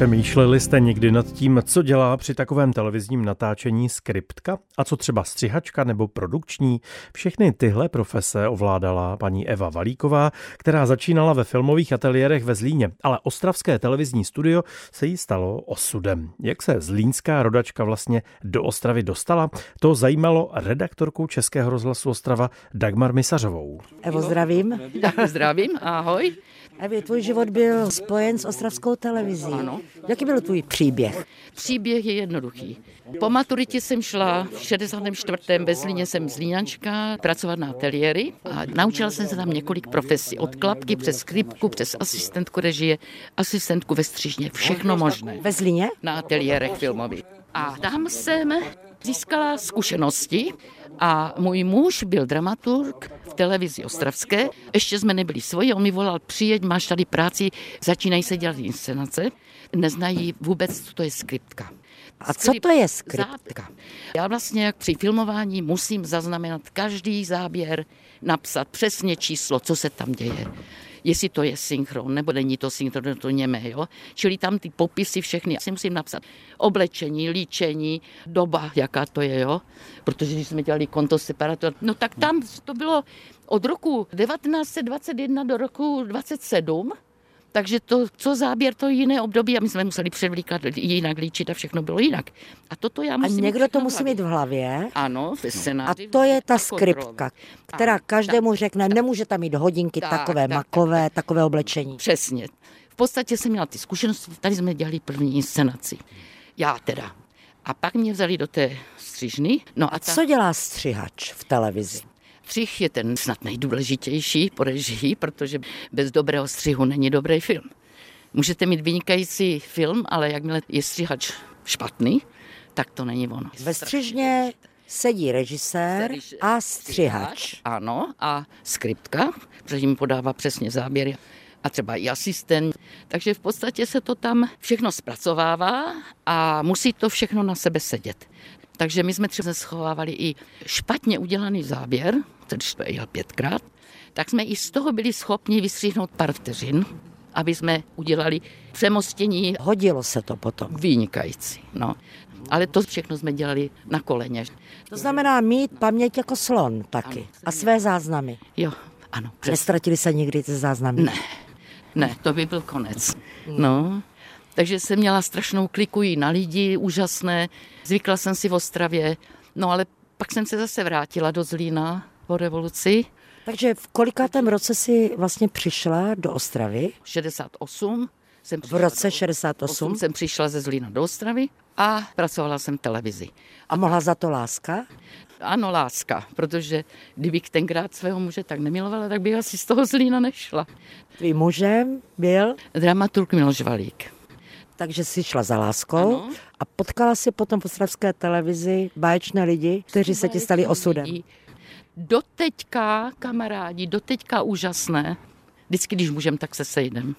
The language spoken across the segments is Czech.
Přemýšleli jste někdy nad tím, co dělá při takovém televizním natáčení skriptka? A co třeba střihačka nebo produkční? Všechny tyhle profese ovládala paní Eva Valíková, která začínala ve filmových ateliérech ve Zlíně, ale ostravské televizní studio se jí stalo osudem. Jak se zlínská rodačka vlastně do Ostravy dostala, to zajímalo redaktorku Českého rozhlasu Ostrava Dagmar Misařovou. Evo, zdravím. Zdravím, ahoj. Evi, tvůj život byl spojen s ostravskou televizí. Ano. Jaký byl tvůj příběh? Příběh je jednoduchý. Po maturitě jsem šla v 64. ve Zlíně jsem zlíňačka pracovat na ateliéry a naučila jsem se tam několik profesí. Od klapky přes skripku, přes asistentku režie, asistentku ve střižně, všechno možné. Ve Zlíně? Na ateliérech filmových. A tam jsem získala zkušenosti a můj muž byl dramaturg v televizi Ostravské. Ještě jsme nebyli svoji, on mi volal, přijeď, máš tady práci, začínají se dělat inscenace. Neznají vůbec, co to je skriptka. A co to je skriptka? Já vlastně jak při filmování musím zaznamenat každý záběr, napsat přesně číslo, co se tam děje jestli to je synchron, nebo není to synchron, to němé, jo. Čili tam ty popisy všechny, já si musím napsat oblečení, líčení, doba, jaká to je, jo. Protože když jsme dělali konto separátor, no tak tam to bylo od roku 1921 do roku 27, takže to, co záběr, to jiné období a my jsme museli převlíkat jinak, líčit a všechno bylo jinak. A toto já musím A někdo to musí mít v hlavě. Ano, ve A to je ta skriptka, která každému řekne, nemůže tam mít hodinky Tak, takové tak, makové, takové oblečení. Přesně. V podstatě jsem měla ty zkušenosti, tady jsme dělali první inscenaci. Já teda. A pak mě vzali do té střižny. No a, A ta co dělá střihač v televizi? Střih je ten snad nejdůležitější po režii, protože bez dobrého střihu není dobrý film. Můžete mít vynikající film, ale jakmile je střihač špatný, tak to není ono. Ve střižně sedí režisér a střihač. Ano, a skriptka, protože mi podává přesně záběry a třeba i asistent. Takže v podstatě se to tam všechno zpracovává a musí to všechno na sebe sedět. Takže my jsme třeba schovávali i špatně udělaný záběr, který jsme jel pětkrát, tak jsme i z toho byli schopni vystříhnout pár vteřin, aby jsme udělali přemostění Hodilo se to potom. vynikající. No. Ale to všechno jsme dělali na koleně. To znamená mít paměť jako slon taky. A své záznamy. Jo, ano, přesně. Nestratili se nikdy ty záznamy? Ne, ne, to by byl konec. No, takže jsem měla strašnou kliku i na lidi, úžasné. Zvykla jsem si v Ostravě, no ale pak jsem se zase vrátila do Zlína po revoluci. Takže v kolikátém roce si vlastně přišla do Ostravy? 68 jsem V roce do- 68? jsem přišla ze Zlína do Ostravy a pracovala jsem v televizi. A mohla za to láska? Ano, láska, protože kdybych tenkrát svého muže tak nemilovala, tak bych asi z toho Zlína nešla. Tvým mužem byl, Dramaturg Miloš Valík. takže si šla za láskou Ano. a potkala si potom v ostravské televizi báječné lidi, kteří se ti stali osudem. Doteďka, kamarádi, doteďka úžasné. Vždycky, když můžem, tak se sejdem.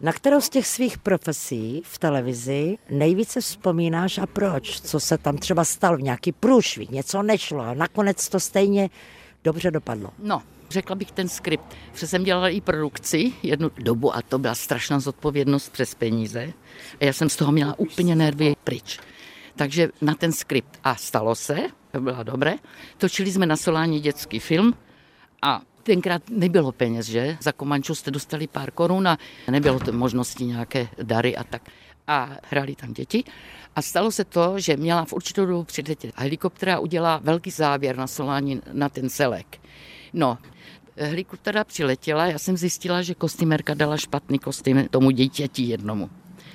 Na kterou z těch svých profesí v televizi nejvíce vzpomínáš a proč? Co se tam třeba stalo, nějaký průšvih, něco nešlo a nakonec to stejně dobře dopadlo. No, řekla bych ten skript, protože jsem dělala i produkci jednu dobu a to byla strašná zodpovědnost přes peníze. A já jsem z toho měla úplně nervy pryč. Takže na ten skript. A stalo se, to bylo dobré. Točili jsme na Solání dětský film a tenkrát nebylo peněz, že? Za Komanču jste dostali pár korun a nebylo to možnosti nějaké dary a tak. A hráli tam děti. A stalo se to, že měla v určitou dobu přiletět helikoptera udělala velký záběr na Solání na ten celek. No, helikoptera přiletěla, já jsem zjistila, že kostýmerka dala špatný kostým tomu dítěti jednomu.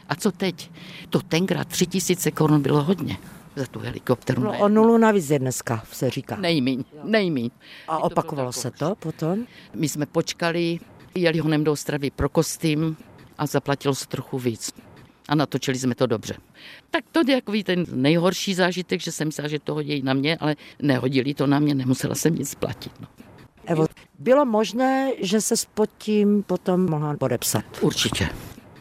A co teď? To tenkrát tři tisíce korun bylo hodně za tu helikopteru. No, o nulu navíc je dneska, se říká. Nejmíň, nejmíň. A opakovalo se to potom? My jsme počkali, jeli honem do Ostravy pro kostým a zaplatilo se trochu víc. A natočili jsme to dobře. Tak to je takový ten nejhorší zážitek, že jsem myslela, že to hodí na mě, ale nehodili to na mě, nemusela jsem nic platit. No. Evo, bylo možné, že se pod tím potom mohla podepsat. Určitě.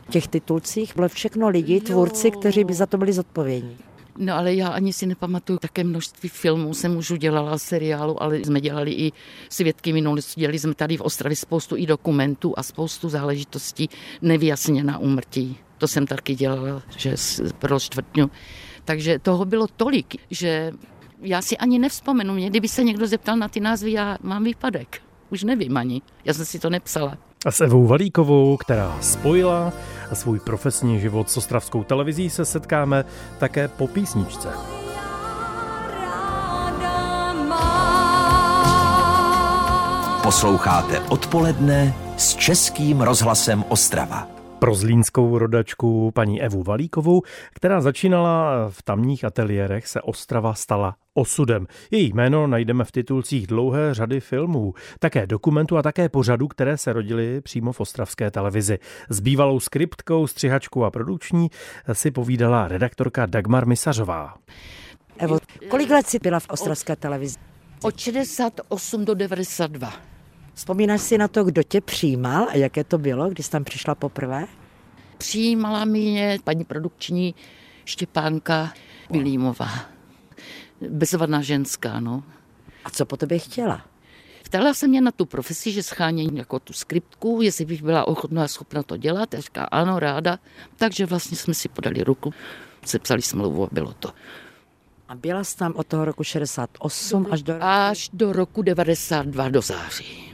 V těch titulcích bylo všechno lidi, tvůrci, kteří by za to byli zodpovědní. No ale já ani si nepamatuju také množství filmů, jsem už udělala seriálu, ale jsme dělali i svědky minulosti, dělali jsme tady v Ostravě spoustu i dokumentů a spoustu záležitostí nevyjasněna úmrtí To jsem taky dělala, že pro čtvrtňu. Takže toho bylo tolik, že já si ani nevzpomenu. Mě, kdyby se někdo zeptal na ty názvy, já mám výpadek. Už nevím ani. Já jsem si to nepsala. A s Evou Valíkovou, která spojila svůj profesní život s ostravskou televizí, se setkáme také po písničce. Posloucháte odpoledne s Českým rozhlasem Ostrava pro zlínskou rodačku paní Evu Valíkovou, která začínala v tamních ateliérech, se Ostrava stala osudem. Její jméno najdeme v titulcích dlouhé řady filmů, také dokumentů a také pořadů, které se rodily přímo v ostravské televizi. S bývalou skriptkou, střihačkou a produkční si povídala redaktorka Dagmar Misařová. Evo, kolik let jsi byla v ostravské televizi? Od 68 do 92. Vzpomínáš si na to, kdo tě přijímal a jaké to bylo, když jsi tam přišla poprvé? Přijímala mě paní produkční Štěpánka Vilímová. Bezvadná ženská, no. A co po tobě chtěla? Ptala se mě na tu profesi, že schánějí jako tu skriptku, jestli bych byla ochotná a schopna to dělat. Já říká, ano, ráda. Takže vlastně jsme si podali ruku, sepsali smlouvu a bylo to. A byla jsi tam od toho roku 68 až do roku? Až do roku 92 do září.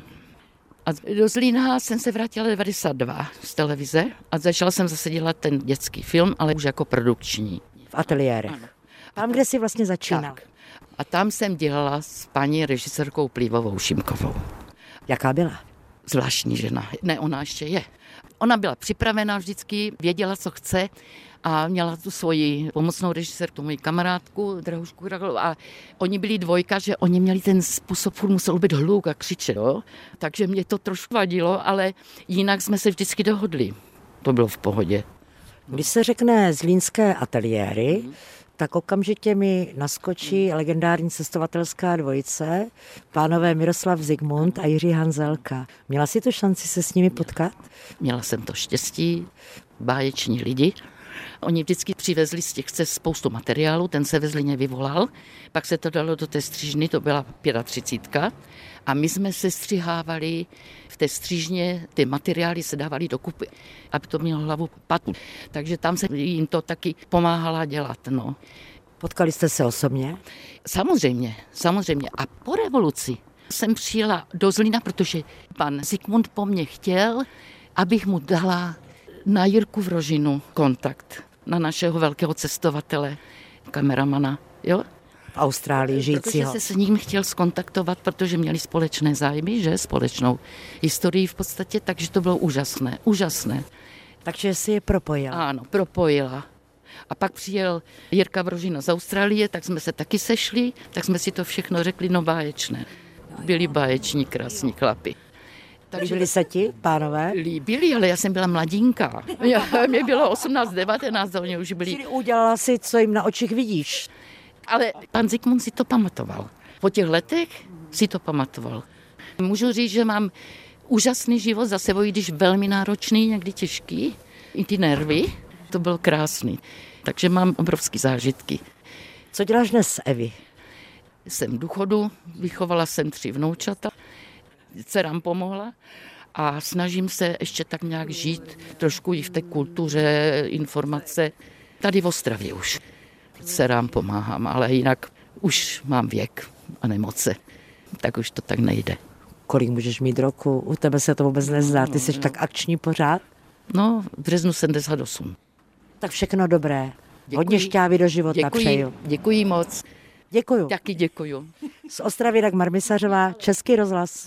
A do Zlína jsem se vrátila 92 z televize a začala jsem zase dělat ten dětský film, ale už jako produkční. V ateliéře. Tam, kde jsi vlastně začínal. Tak. A tam jsem dělala s paní režisérkou Plívovou Šimkovou. Jaká byla? Zvláštní žena. Ne, ona ještě je. Ona byla připravená vždycky, věděla, co chce a měla tu svoji pomocnou režisérku, moji kamarádku Drahušku Raglovou a oni byli dvojka, že oni měli ten způsob, furt musel být hluk a křičet, jo? takže mě to trošku vadilo, ale jinak jsme se vždycky dohodli. To bylo v pohodě. Když se řekne zlínské ateliéry, tak okamžitě mi naskočí legendární cestovatelská dvojice, pánové Miroslav Zigmund a Jiří Hanzelka. Měla si tu šanci se s nimi potkat? Měla jsem to štěstí, báječní lidi. Oni vždycky přivezli z těch cest spoustu materiálu, ten se ve Zlíně vyvolal, pak se to dalo do té střížny, to byla 35. A my jsme se střihávali v té střížně, ty materiály se dávaly do kupy, aby to mělo hlavu patu. Takže tam se jim to taky pomáhala dělat. No. Potkali jste se osobně? Samozřejmě, samozřejmě. A po revoluci jsem přijela do Zlína, protože pan Zikmund po mně chtěl, abych mu dala na Jirku Vrožinu kontakt, na našeho velkého cestovatele, kameramana. Jo? v Austrálii žijícího. Protože se s ním chtěl skontaktovat, protože měli společné zájmy, že společnou historii v podstatě, takže to bylo úžasné, úžasné. Takže si je propojila. Ano, propojila. A pak přijel Jirka Vrožina z Austrálie, tak jsme se taky sešli, tak jsme si to všechno řekli, no báječné. Byli báječní, krásní chlapi. Takže Líbili se ti, pánové? Líbili, ale já jsem byla mladinka. Já, mě bylo 18, 19, oni už byli... Čili udělala si, co jim na očích vidíš. Ale pan Zikmund si to pamatoval. Po těch letech si to pamatoval. Můžu říct, že mám úžasný život za sebou, když velmi náročný, někdy těžký. I ty nervy, to bylo krásný. Takže mám obrovské zážitky. Co děláš dnes, Evi? Jsem v důchodu, vychovala jsem tři vnoučata, dcerám pomohla a snažím se ještě tak nějak žít trošku i v té kultuře, informace, tady v Ostravě už dcerám pomáhám, ale jinak už mám věk a nemoce, tak už to tak nejde. Kolik můžeš mít roku? U tebe se to vůbec nezdá, ty jsi tak akční pořád? No, v březnu 78. Tak všechno dobré. Děkuji. Hodně šťávy do života děkuji, přeju. Děkuji moc. Děkuju. Taky děkuju. Z Ostravy Dagmar Misařová, Český rozhlas.